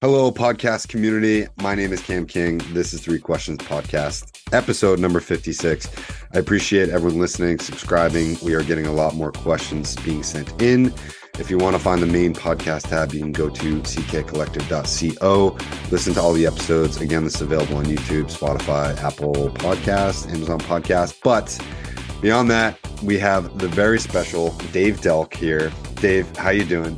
Hello, podcast community. My name is Cam King. This is Three Questions Podcast, episode number 56. I appreciate everyone listening, subscribing. We are getting a lot more questions being sent in. If you want to find the main podcast tab, you can go to ckcollective.co. Listen to all the episodes. Again, this is available on YouTube, Spotify, Apple Podcasts, Amazon Podcasts. But beyond that, we have the very special Dave Delk here. Dave, how you doing?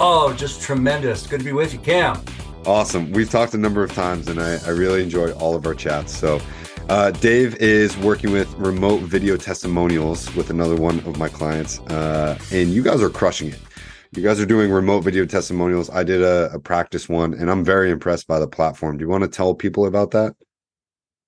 Oh, just tremendous. Good to be with you, Cam. Awesome. We've talked a number of times and I, I really enjoy all of our chats. So, uh, Dave is working with remote video testimonials with another one of my clients. Uh, and you guys are crushing it. You guys are doing remote video testimonials. I did a, a practice one and I'm very impressed by the platform. Do you want to tell people about that?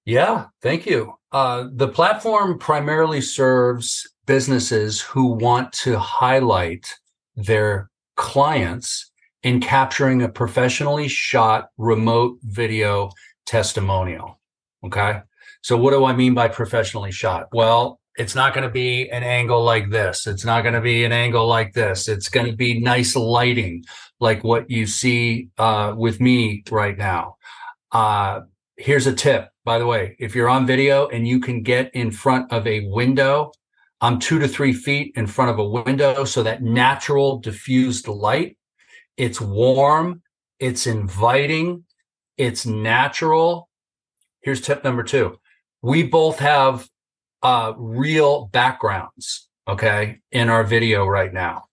Yeah, thank you. Uh, the platform primarily serves businesses who want to highlight their clients in capturing a professionally shot remote video testimonial. Okay. So, what do I mean by professionally shot? Well, it's not going to be an angle like this. It's not going to be an angle like this. It's going to be nice lighting, like what you see uh, with me right now. Uh, here's a tip, by the way if you're on video and you can get in front of a window I'm two to three feet in front of a window. So that natural diffused light, it's warm, it's inviting, it's natural. Here's tip number two. We both have uh, real backgrounds, okay, in our video right now.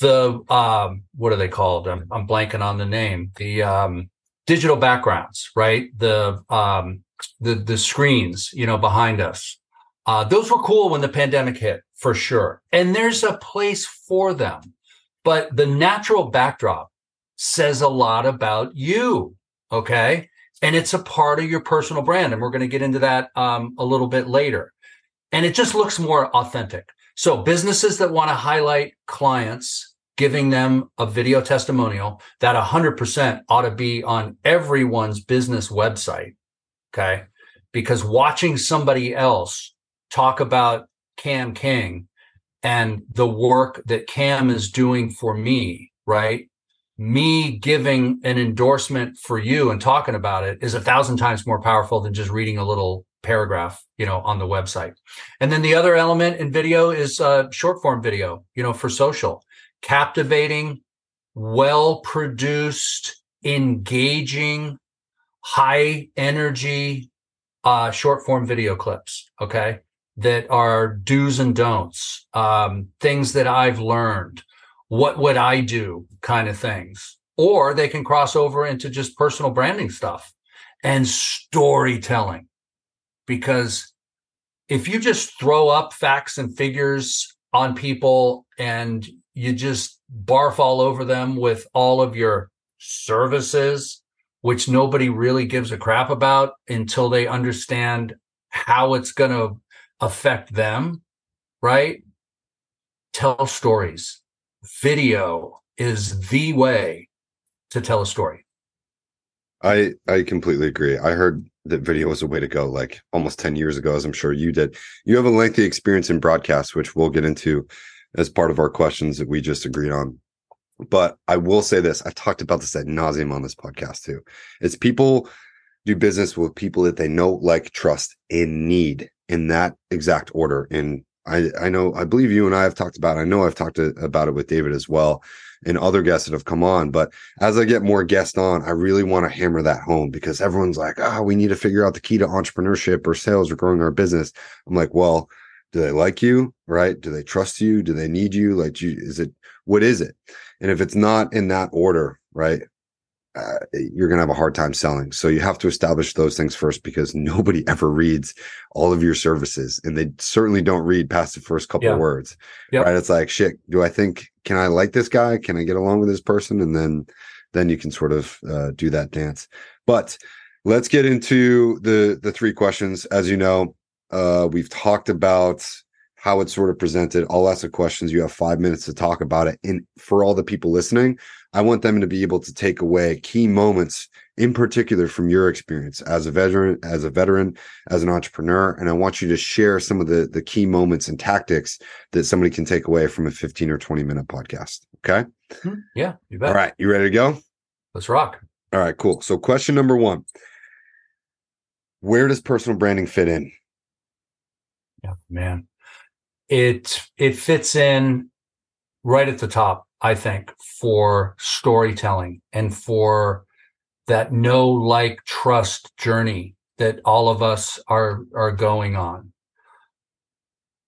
The um, what are they called? I'm, I'm blanking on the name. The um, digital backgrounds, right? The um, the the screens, you know, behind us uh, those were cool when the pandemic hit, for sure. And there's a place for them. But the natural backdrop says a lot about you. Okay. And it's a part of your personal brand. And we're going to get into that um, a little bit later. And it just looks more authentic. So businesses that want to highlight clients, giving them a video testimonial that 100% ought to be on everyone's business website. Okay. Because watching somebody else talk about Cam King and the work that Cam is doing for me, right? Me giving an endorsement for you and talking about it is a thousand times more powerful than just reading a little paragraph, you know, on the website. And then the other element in video is uh, short form video, you know, for social, captivating, well produced, engaging, high energy uh, short form video clips. Okay that are do's and don'ts, um, things that I've learned, what would I do kind of things. Or they can cross over into just personal branding stuff and storytelling. Because if you just throw up facts and figures on people and you just barf all over them with all of your services, which nobody really gives a crap about until they understand how it's going to affect them, right? Tell stories. Video is the way to tell a story. I I completely agree. I heard that video was a way to go like almost 10 years ago as I'm sure you did. You have a lengthy experience in broadcast which we'll get into as part of our questions that we just agreed on. But I will say this, I've talked about this at nauseum on this podcast too. It's people do business with people that they know, like, trust, and need in that exact order. And I, I know, I believe you and I have talked about. It. I know I've talked to, about it with David as well, and other guests that have come on. But as I get more guests on, I really want to hammer that home because everyone's like, "Ah, oh, we need to figure out the key to entrepreneurship or sales or growing our business." I'm like, well, do they like you? Right? Do they trust you? Do they need you? Like, you, is it what is it? And if it's not in that order, right? Uh, you're going to have a hard time selling. So you have to establish those things first because nobody ever reads all of your services and they certainly don't read past the first couple yeah. of words. Yep. Right. It's like, shit, do I think, can I like this guy? Can I get along with this person? And then, then you can sort of uh, do that dance. But let's get into the, the three questions. As you know, uh, we've talked about how it's sort of presented. I'll ask the questions. You have five minutes to talk about it. And for all the people listening, I want them to be able to take away key moments in particular from your experience as a veteran, as a veteran, as an entrepreneur. And I want you to share some of the, the key moments and tactics that somebody can take away from a 15 or 20 minute podcast. Okay. Hmm, yeah. You bet. All right. You ready to go? Let's rock. All right, cool. So question number one. Where does personal branding fit in? Yeah, man. It it fits in right at the top, I think, for storytelling and for that know like trust journey that all of us are are going on.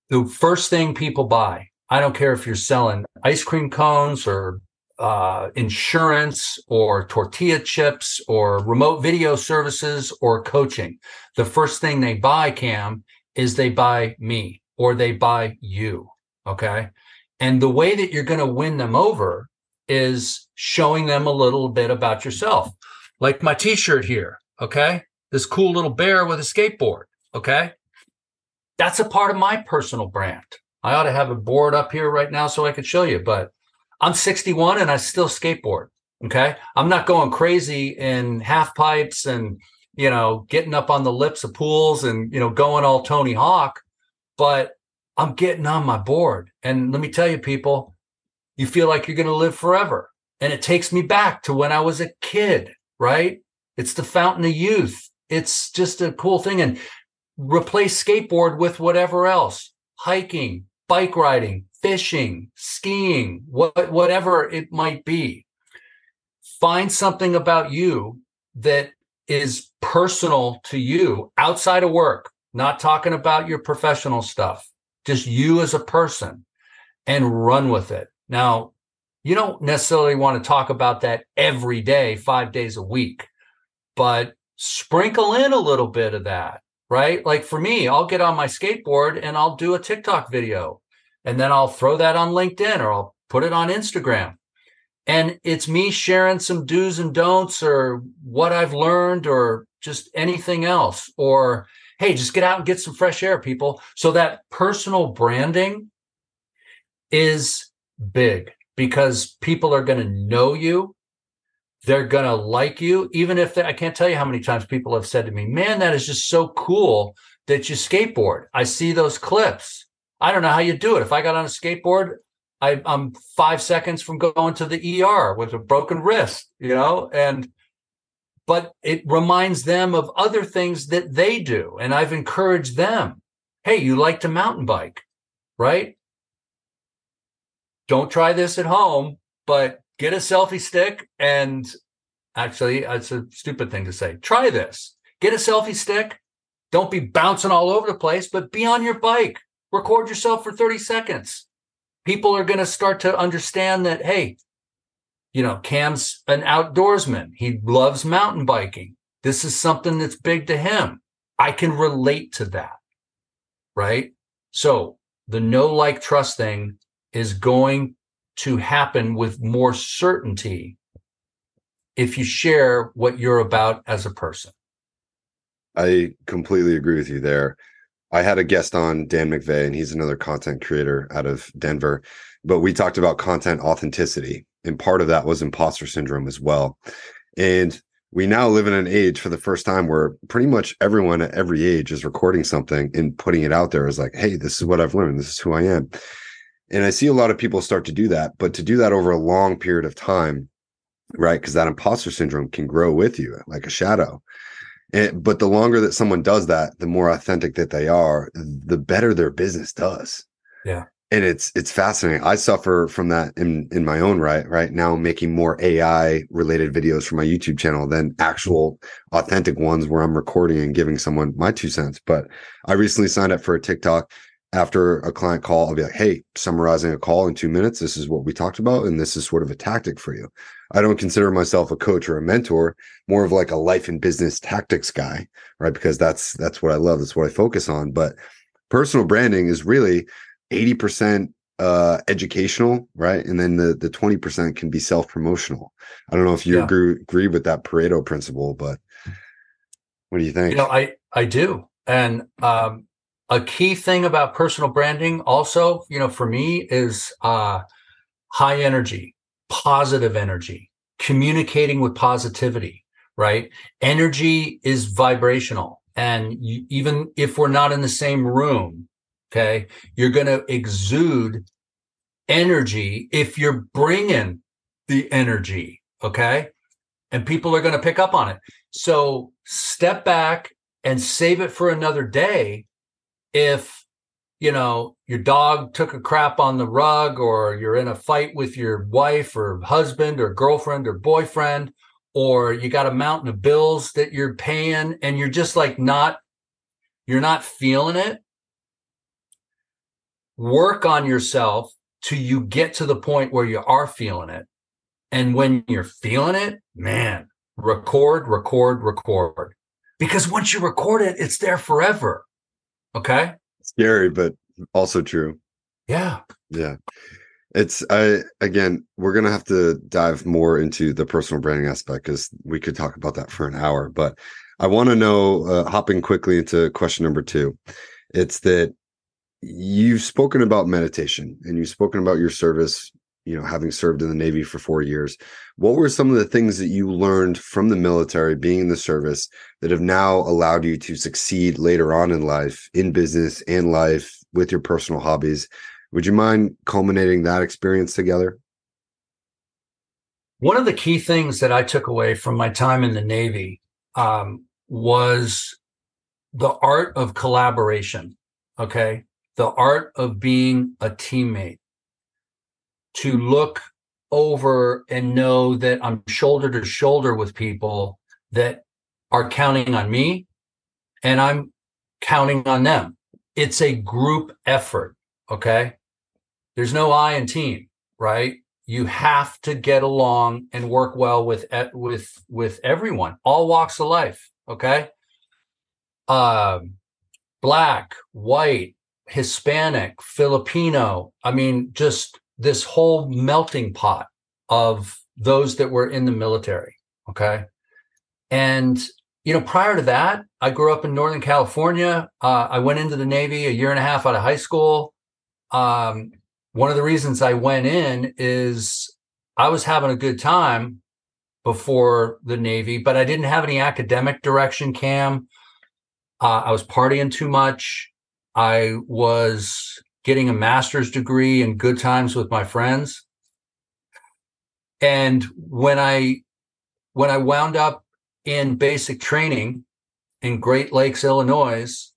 The first thing people buy, I don't care if you're selling ice cream cones or uh, insurance or tortilla chips or remote video services or coaching. The first thing they buy, Cam, is they buy me or they buy you. Okay. And the way that you're going to win them over is showing them a little bit about yourself. Like my t shirt here. Okay. This cool little bear with a skateboard. Okay. That's a part of my personal brand. I ought to have a board up here right now so I could show you, but I'm 61 and I still skateboard. Okay. I'm not going crazy in half pipes and, you know, getting up on the lips of pools and, you know, going all Tony Hawk, but I'm getting on my board. And let me tell you, people, you feel like you're going to live forever. And it takes me back to when I was a kid, right? It's the fountain of youth. It's just a cool thing. And replace skateboard with whatever else hiking, bike riding, fishing, skiing, what, whatever it might be. Find something about you that is personal to you outside of work, not talking about your professional stuff, just you as a person and run with it. Now, you don't necessarily want to talk about that every day, five days a week, but sprinkle in a little bit of that, right? Like for me, I'll get on my skateboard and I'll do a TikTok video and then I'll throw that on LinkedIn or I'll put it on Instagram. And it's me sharing some do's and don'ts or what I've learned or just anything else. Or, hey, just get out and get some fresh air, people. So that personal branding is big because people are going to know you. They're going to like you. Even if they, I can't tell you how many times people have said to me, man, that is just so cool that you skateboard. I see those clips I don't know how you do it. If I got on a skateboard, I, am five seconds from going to the ER with a broken wrist, you know, and but it reminds them of other things that they do. And I've encouraged them. Hey, you like to mountain bike, right? Don't try this at home, but get a selfie stick and actually, it's a stupid thing to say. Try this. Get a selfie stick. Don't be bouncing all over the place, but be on your bike record yourself for 30 seconds. People are going to start to understand that, hey, you know, Cam's an outdoorsman. He loves mountain biking. This is something that's big to him. I can relate to that. Right. So the know like trust thing is going to happen with more certainty if you share what you're about as a person. I completely agree with you there. I had a guest on Dan McVeigh, and he's another content creator out of Denver. But we talked about content authenticity, and part of that was imposter syndrome as well. And we now live in an age for the first time where pretty much everyone at every age is recording something and putting it out there as like, hey, this is what I've learned. This is who I am. And I see a lot of people start to do that, but to do that over a long period of time, right? Because that imposter syndrome can grow with you like a shadow. And, but the longer that someone does that, the more authentic that they are, the better their business does. Yeah. And it's it's fascinating. I suffer from that in in my own right. Right now, making more AI related videos for my YouTube channel than actual authentic ones where I'm recording and giving someone my two cents. But I recently signed up for a TikTok after a client call, I'll be like, hey, summarizing a call in two minutes. This is what we talked about. And this is sort of a tactic for you. I don't consider myself a coach or a mentor, more of like a life and business tactics guy, right? Because that's that's what I love. That's what I focus on. But personal branding is really 80% uh educational, right? And then the the 20% can be self-promotional. I don't know if you yeah. agree agree with that Pareto principle, but what do you think? You know, I I do. And um a key thing about personal branding also you know for me is uh high energy positive energy communicating with positivity right? Energy is vibrational. And you, even if we're not in the same room, okay, you're going to exude energy if you're bringing the energy, okay? And people are going to pick up on it. So step back and save it for another day if you know your dog took a crap on the rug or you're in a fight with your wife or husband or girlfriend or boyfriend or you got a mountain of bills that you're paying and you're just like not you're not feeling it work on yourself till you get to the point where you are feeling it. And when you're feeling it man record record record. Because once you record it it's there forever. Okay? Scary but also true. Yeah. Yeah. It's i again we're gonna have to dive more into the personal branding aspect because we could talk about that for an hour but i want to know uh, hopping quickly into question number two. It's that you've spoken about meditation and you've spoken about your service you know having served in the navy for four years what were some of the things that you learned from the military being in the service that have now allowed you to succeed later on in life in business and life with your personal hobbies would you mind culminating that experience together? One of the key things that I took away from my time in the Navy um, was the art of collaboration. Okay. The art of being a teammate, to look over and know that I'm shoulder to shoulder with people that are counting on me and I'm counting on them. It's a group effort. Okay. There's no I in team, right? You have to get along and work well with with with everyone, all walks of life. Okay, um, black, white, Hispanic, Filipino. I mean, just this whole melting pot of those that were in the military. Okay, and you know, prior to that, I grew up in Northern California. Uh, I went into the Navy a year and a half out of high school. Um, one of the reasons I went in is I was having a good time before the Navy, but I didn't have any academic direction, Cam. Uh, I was partying too much. I was getting a master's degree in good times with my friends. And when I when I wound up in basic training in Great Lakes, Illinois,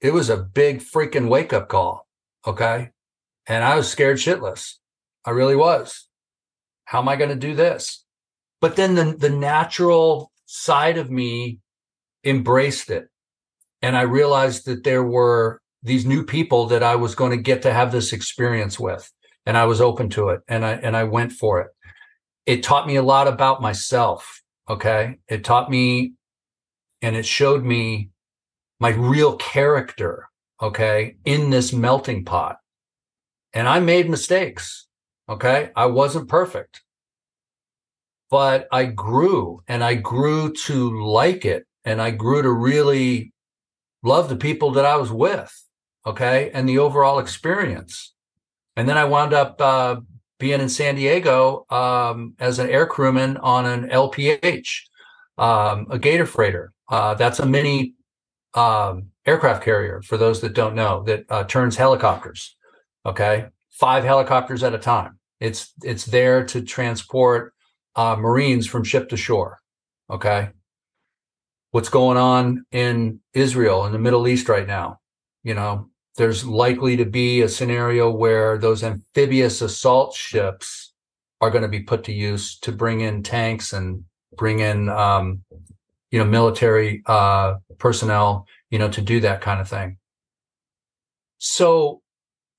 it was a big freaking wake up call. Okay and I was scared shitless. I really was. How am I going to do this? But then the, the natural side of me embraced it. And I realized that there were these new people that I was going to get to have this experience with. And I was open to it and I and I went for it. It taught me a lot about myself. Okay. It taught me and it showed me my real character. Okay. In this melting pot and I made mistakes. Okay. I wasn't perfect, but I grew and I grew to like it. And I grew to really love the people that I was with. Okay. And the overall experience. And then I wound up uh, being in San Diego um, as an air crewman on an LPH, um, a Gator freighter. Uh, that's a mini um, aircraft carrier for those that don't know that uh, turns helicopters. Okay, five helicopters at a time. It's it's there to transport uh, Marines from ship to shore. Okay, what's going on in Israel in the Middle East right now? You know, there's likely to be a scenario where those amphibious assault ships are going to be put to use to bring in tanks and bring in um, you know military uh, personnel you know to do that kind of thing so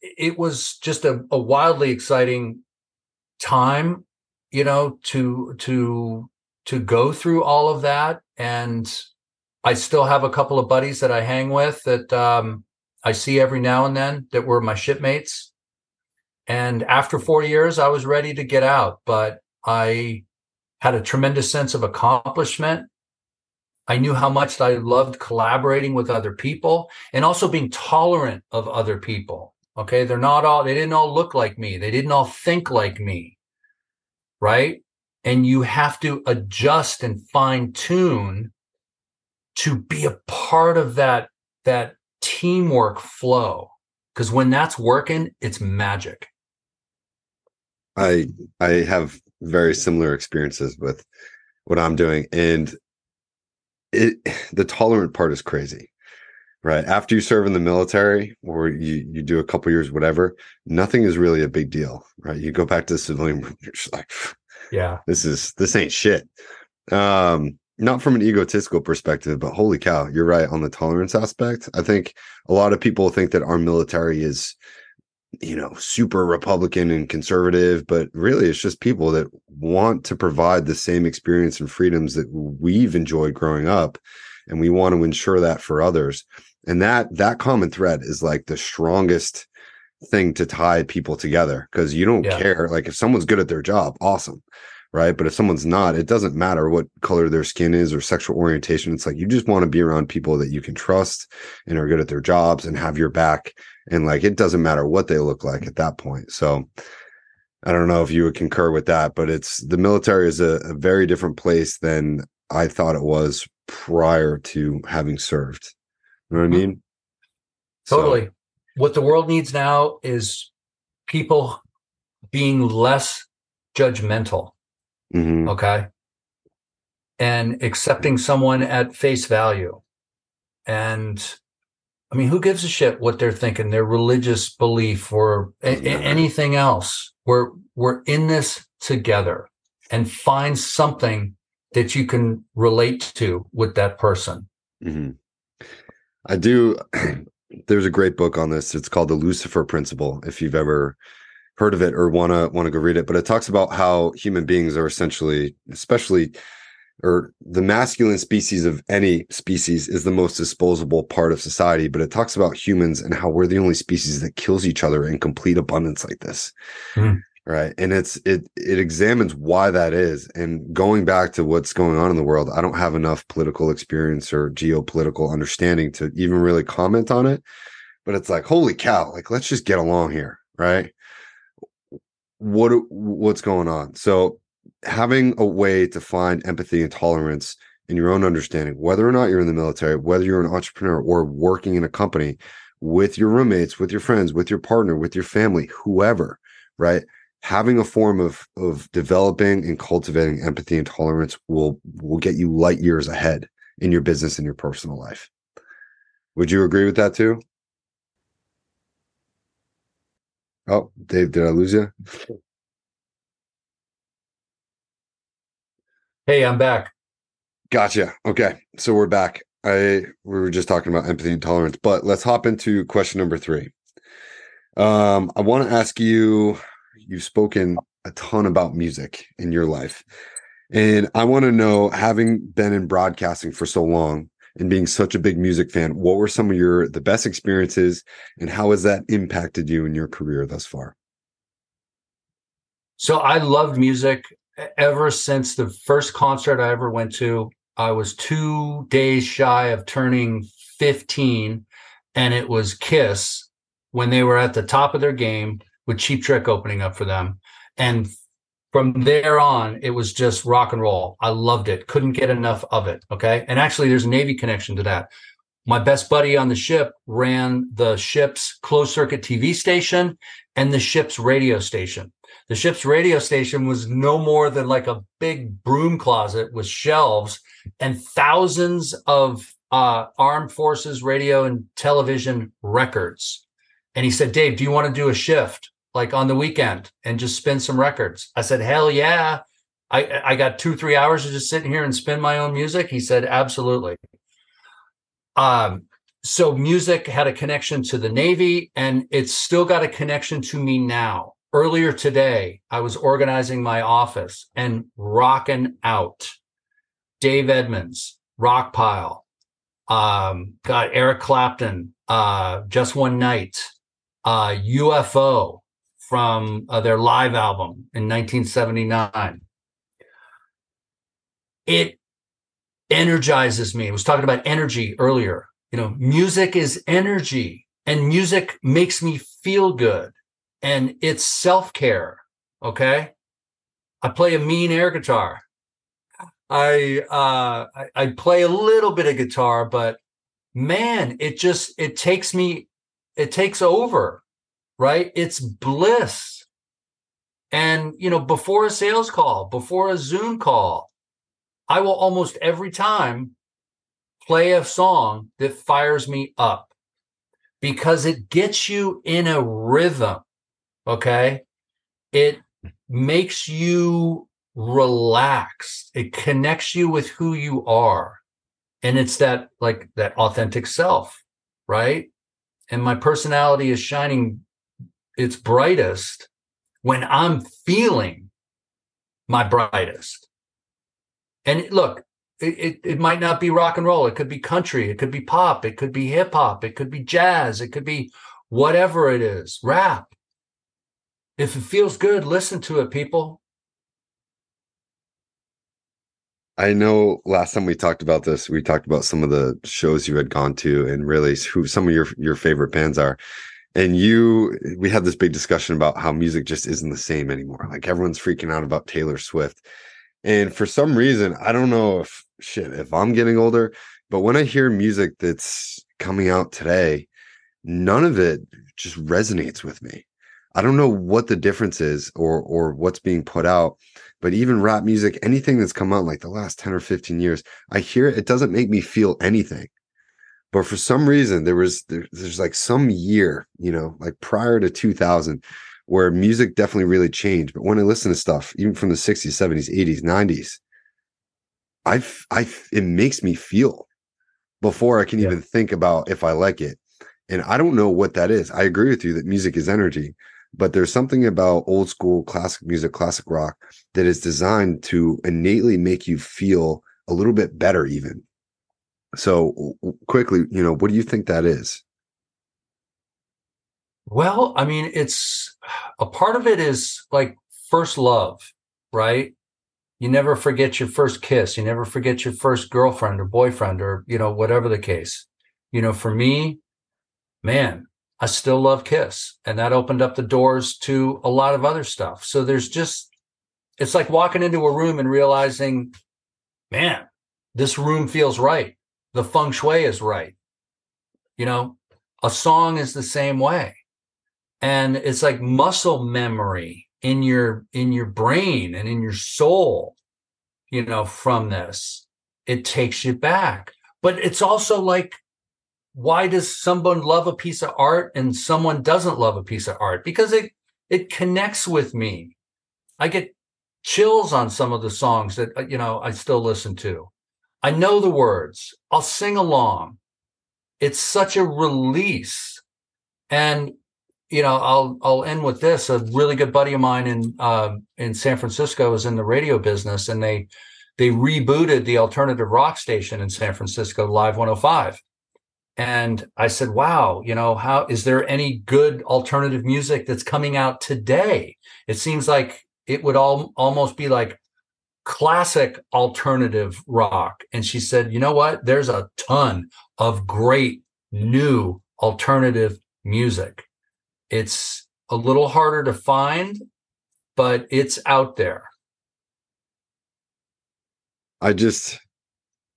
it was just a, a wildly exciting time, you know, to to to go through all of that. And I still have a couple of buddies that I hang with that um, I see every now and then that were my shipmates. And after four years, I was ready to get out, but I had a tremendous sense of accomplishment. I knew how much I loved collaborating with other people and also being tolerant of other people. Okay. They're not all, they didn't all look like me. They didn't all think like me. Right. and you have to adjust and fine tune to be a part of that that teamwork flow because when that's working it's magic. I i have very similar experiences with what i'm doing and it the tolerant part is crazy right? After you serve in the military or you you do a couple years whatever nothing is really a big deal right? You go back to the civilian you're just like yeah. this is this ain't shit. Um not from an egotistical perspective but holy cow you're right on the tolerance aspect. I think a lot of people think that our military is you know super republican and conservative but really it's just people that want to provide the same experience and freedoms that we've enjoyed growing up and we want to ensure that for others. And that that common thread is like the strongest thing to tie people together because you don't yeah. care. Like if someone's good at their job awesome right? But if someone's not it doesn't matter what color their skin is or sexual orientation. It's like you just want to be around people that you can trust and are good at their jobs and have your back. And like it doesn't matter what they look like at that point. So i don't know if you would concur with that but it's the military is a, a very different place than i thought it was prior to having served. You know what i mm-hmm. mean? Totally. So, what the world needs now is people being less judgmental mm-hmm. okay and accepting someone at face value and I mean, who gives a shit what they're thinking, their religious belief or a- anything else? We're we're in this together and find something that you can relate to with that person. Mm-hmm. I do. There's a great book on this. It's called the Lucifer Principle. If you've ever heard of it or want to want to go read it, but it talks about how human beings are essentially, especially or the masculine species of any species is the most disposable part of society but it talks about humans and how we're the only species that kills each other in complete abundance like this. Mm. right? And it's it it examines why that is. And going back to what's going on in the world i don't have enough political experience or geopolitical understanding to even really comment on it but it's like holy cow like let's just get along here right what uh, what's going on so having a way to find empathy and tolerance in your own understanding, whether or not you're in the military, whether you're an entrepreneur or working in a company with your roommates, with your friends, with your partner, with your family, whoever, right? Having a form of of developing and cultivating empathy and tolerance will will get you light years ahead in your business and your personal life. Would you agree with that too? Oh, Dave, did I lose you? Hey, I'm back. Gotcha. Okay. So we're back. I we were just talking about empathy and tolerance, but let's hop into question number three. Um, I want to ask you, you've spoken a ton about music in your life. And I want to know, having been in broadcasting for so long and being such a big music fan, what were some of your the best experiences and how has that impacted you in your career thus far? So I loved music ever since the first concert I ever went to. I was two days shy of turning 15, and it was Kiss when they were at the top of their game with Cheap Trick opening up for them. And from there on, it was just rock and roll. I loved it. Couldn't get enough of it. Okay. And actually, there's a Navy connection to that. My best buddy on the ship ran the ship's closed circuit TV station and the ship's radio station. The ship's radio station was no more than like a big broom closet with shelves and thousands of uh, armed forces radio and television records. And he said, Dave, do you want to do a shift like on the weekend and just spin some records? I said, hell yeah. I, I got two, three hours to just sit here and spin my own music. He said, absolutely. Um, so music had a connection to the Navy and it's still got a connection to me now earlier today, I was organizing my office and rocking out Dave Edmunds, Rockpile, um, got Eric Clapton, uh, Just One Night, uh, UFO from uh, their live album in 1979. It energizes me. I was talking about energy earlier. You know, music is energy and music makes me feel good and it's self care. Okay. I play a mean air guitar. I uh I, I play a little bit of guitar, but man, it just it takes me, it takes over, right? It's bliss. And you know, before a sales call, before a Zoom call, I will almost every time play a song that fires me up because it gets you in a rhythm. Okay. It makes you relaxed. It connects you with who you are. And it's that like that authentic self, right? And my personality is shining its brightest when I'm feeling my brightest. And look, it, it, it, might not be rock and roll. It could be country. It could be pop. It could be hip hop. It could be jazz. It could be whatever it is, rap. If it feels good, listen to it, people. I know last time we talked about this, we talked about some of the shows you had gone to and really who some of your your favorite bands are. And you we had this big discussion about how music just isn't the same anymore. Like everyone's freaking out about Taylor Swift. And for some reason, I don't know if shit, if I'm getting older, but when I hear music that's coming out today, none of it just resonates with me. I don't know what the difference is or or what's being put out, but even rap music, anything that's come out like the last 10 or 15 years, I hear it, it doesn't make me feel anything. But for some reason, there was there, there's like some year, you know, like prior to 2000, where music definitely really changed. But when I listen to stuff, even from the 60s, 70s, 80s, 90s, I I it makes me feel before I can yeah. even think about if I like it. And I don't know what that is. I agree with you that music is energy, but there's something about old school classic music, classic rock that is designed to innately make you feel a little bit better even. So quickly, you know, what do you think that is? Well, I mean, it's a part of it is like first love, right? You never forget your first kiss. You never forget your first girlfriend or boyfriend or, you know, whatever the case. You know, for me, man, I still love Kiss. And that opened up the doors to a lot of other stuff. So there's just, it's like walking into a room and realizing, man, this room feels right. The feng shui is right. You know, a song is the same way. And it's like muscle memory in your in your brain and in your soul you know from this. It takes you back. But it's also like why does someone love a piece of art and someone doesn't love a piece of art? Because it it connects with me. I get chills on some of the songs that uh, you know i still listen to i know the words i'll sing along it's such a release and you know, I'll I'll end with this. A really good buddy of mine in uh, in San Francisco is in the radio business, and they they rebooted the alternative rock station in San Francisco, Live 105. And I said, "Wow, you know, how is there any good alternative music that's coming out today? It seems like it would all almost be like classic alternative rock." And she said, "You know what? There's a ton of great new alternative music." It's a little harder to find, but it's out there. I just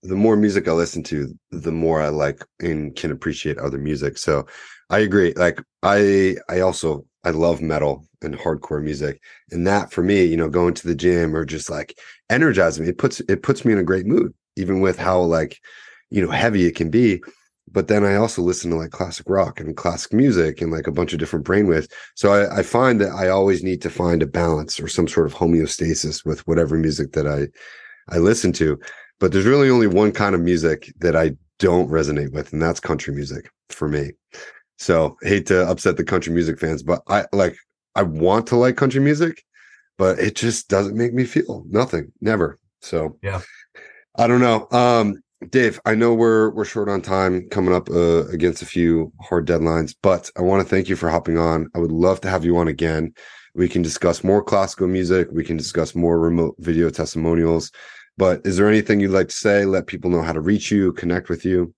the more music I listen to, the more I like and can appreciate other music. So I agree. Like I I also I love metal and hardcore music. And that for me, you know, going to the gym or just like energizing me, it puts it puts me in a great mood, even with how like, you know, heavy it can be but then I also listen to like classic rock and classic music and like a bunch of different brainwaves. So I, I, find that I always need to find a balance or some sort of homeostasis with whatever music that I I listen to. But there's really only one kind of music that I don't resonate with, and that's country music for me. So hate to upset the country music fans, but I like I want to like country music, but it just doesn't make me feel nothing, never. So yeah. I don't know. Um, Dave, I know we're we're short on time coming up uh, against a few hard deadlines, but I want to thank you for hopping on. I would love to have you on again. We can discuss more classical music. We can discuss more remote video testimonials. But is there anything you'd like to say? Let people know how to reach you, connect with you.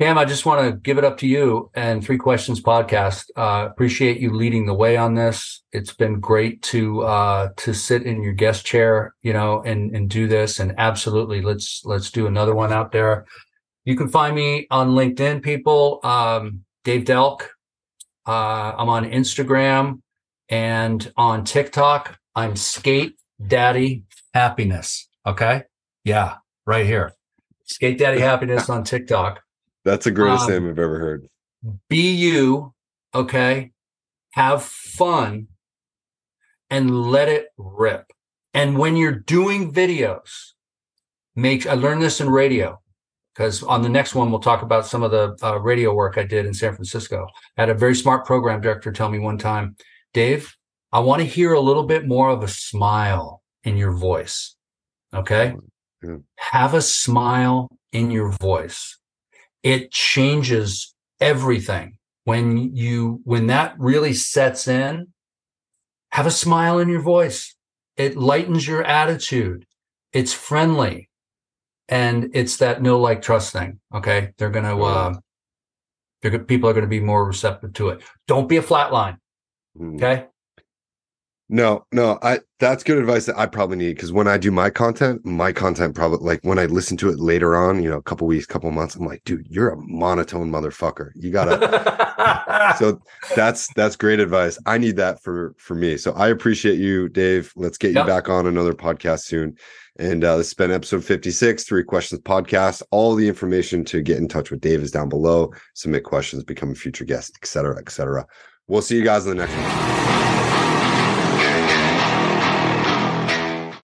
Cam, I just want to give it up to you and Three Questions Podcast. Uh, appreciate you leading the way on this. It's been great to uh, to sit in your guest chair, you know, and and do this. And absolutely, let's let's do another one out there. You can find me on LinkedIn, people. Um, Dave Delk. Uh, I'm on Instagram and on TikTok. I'm Skate Daddy Happiness. Okay, yeah, right here. Skate Daddy Happiness on TikTok. That's the greatest um, name I've ever heard. Be you, okay? Have fun and let it rip. And when you're doing videos, make I learned this in radio because on the next one we'll talk about some of the uh, radio work I did in San Francisco. I had a very smart program director tell me one time, Dave, I want to hear a little bit more of a smile in your voice. Okay? Yeah. Have a smile in your voice it changes everything. When you when that really sets in have a smile in your voice. It lightens your attitude. It's friendly. And it's that know like trust thing okay? They're gonna uh they're people are gonna be more receptive to it. Don't be a flat line mm. okay no, no, I that's good advice that I probably need because when I do my content, my content probably like when I listen to it later on, you know, a couple weeks, couple months, I'm like, dude, you're a monotone motherfucker. You gotta. so that's that's great advice. I need that for for me. So I appreciate you, Dave. Let's get yep. you back on another podcast soon. And uh, this has been episode 56, Three Questions Podcast. All the information to get in touch with Dave is down below. Submit questions, become a future guest, etc., etc. We'll see you guys in the next one.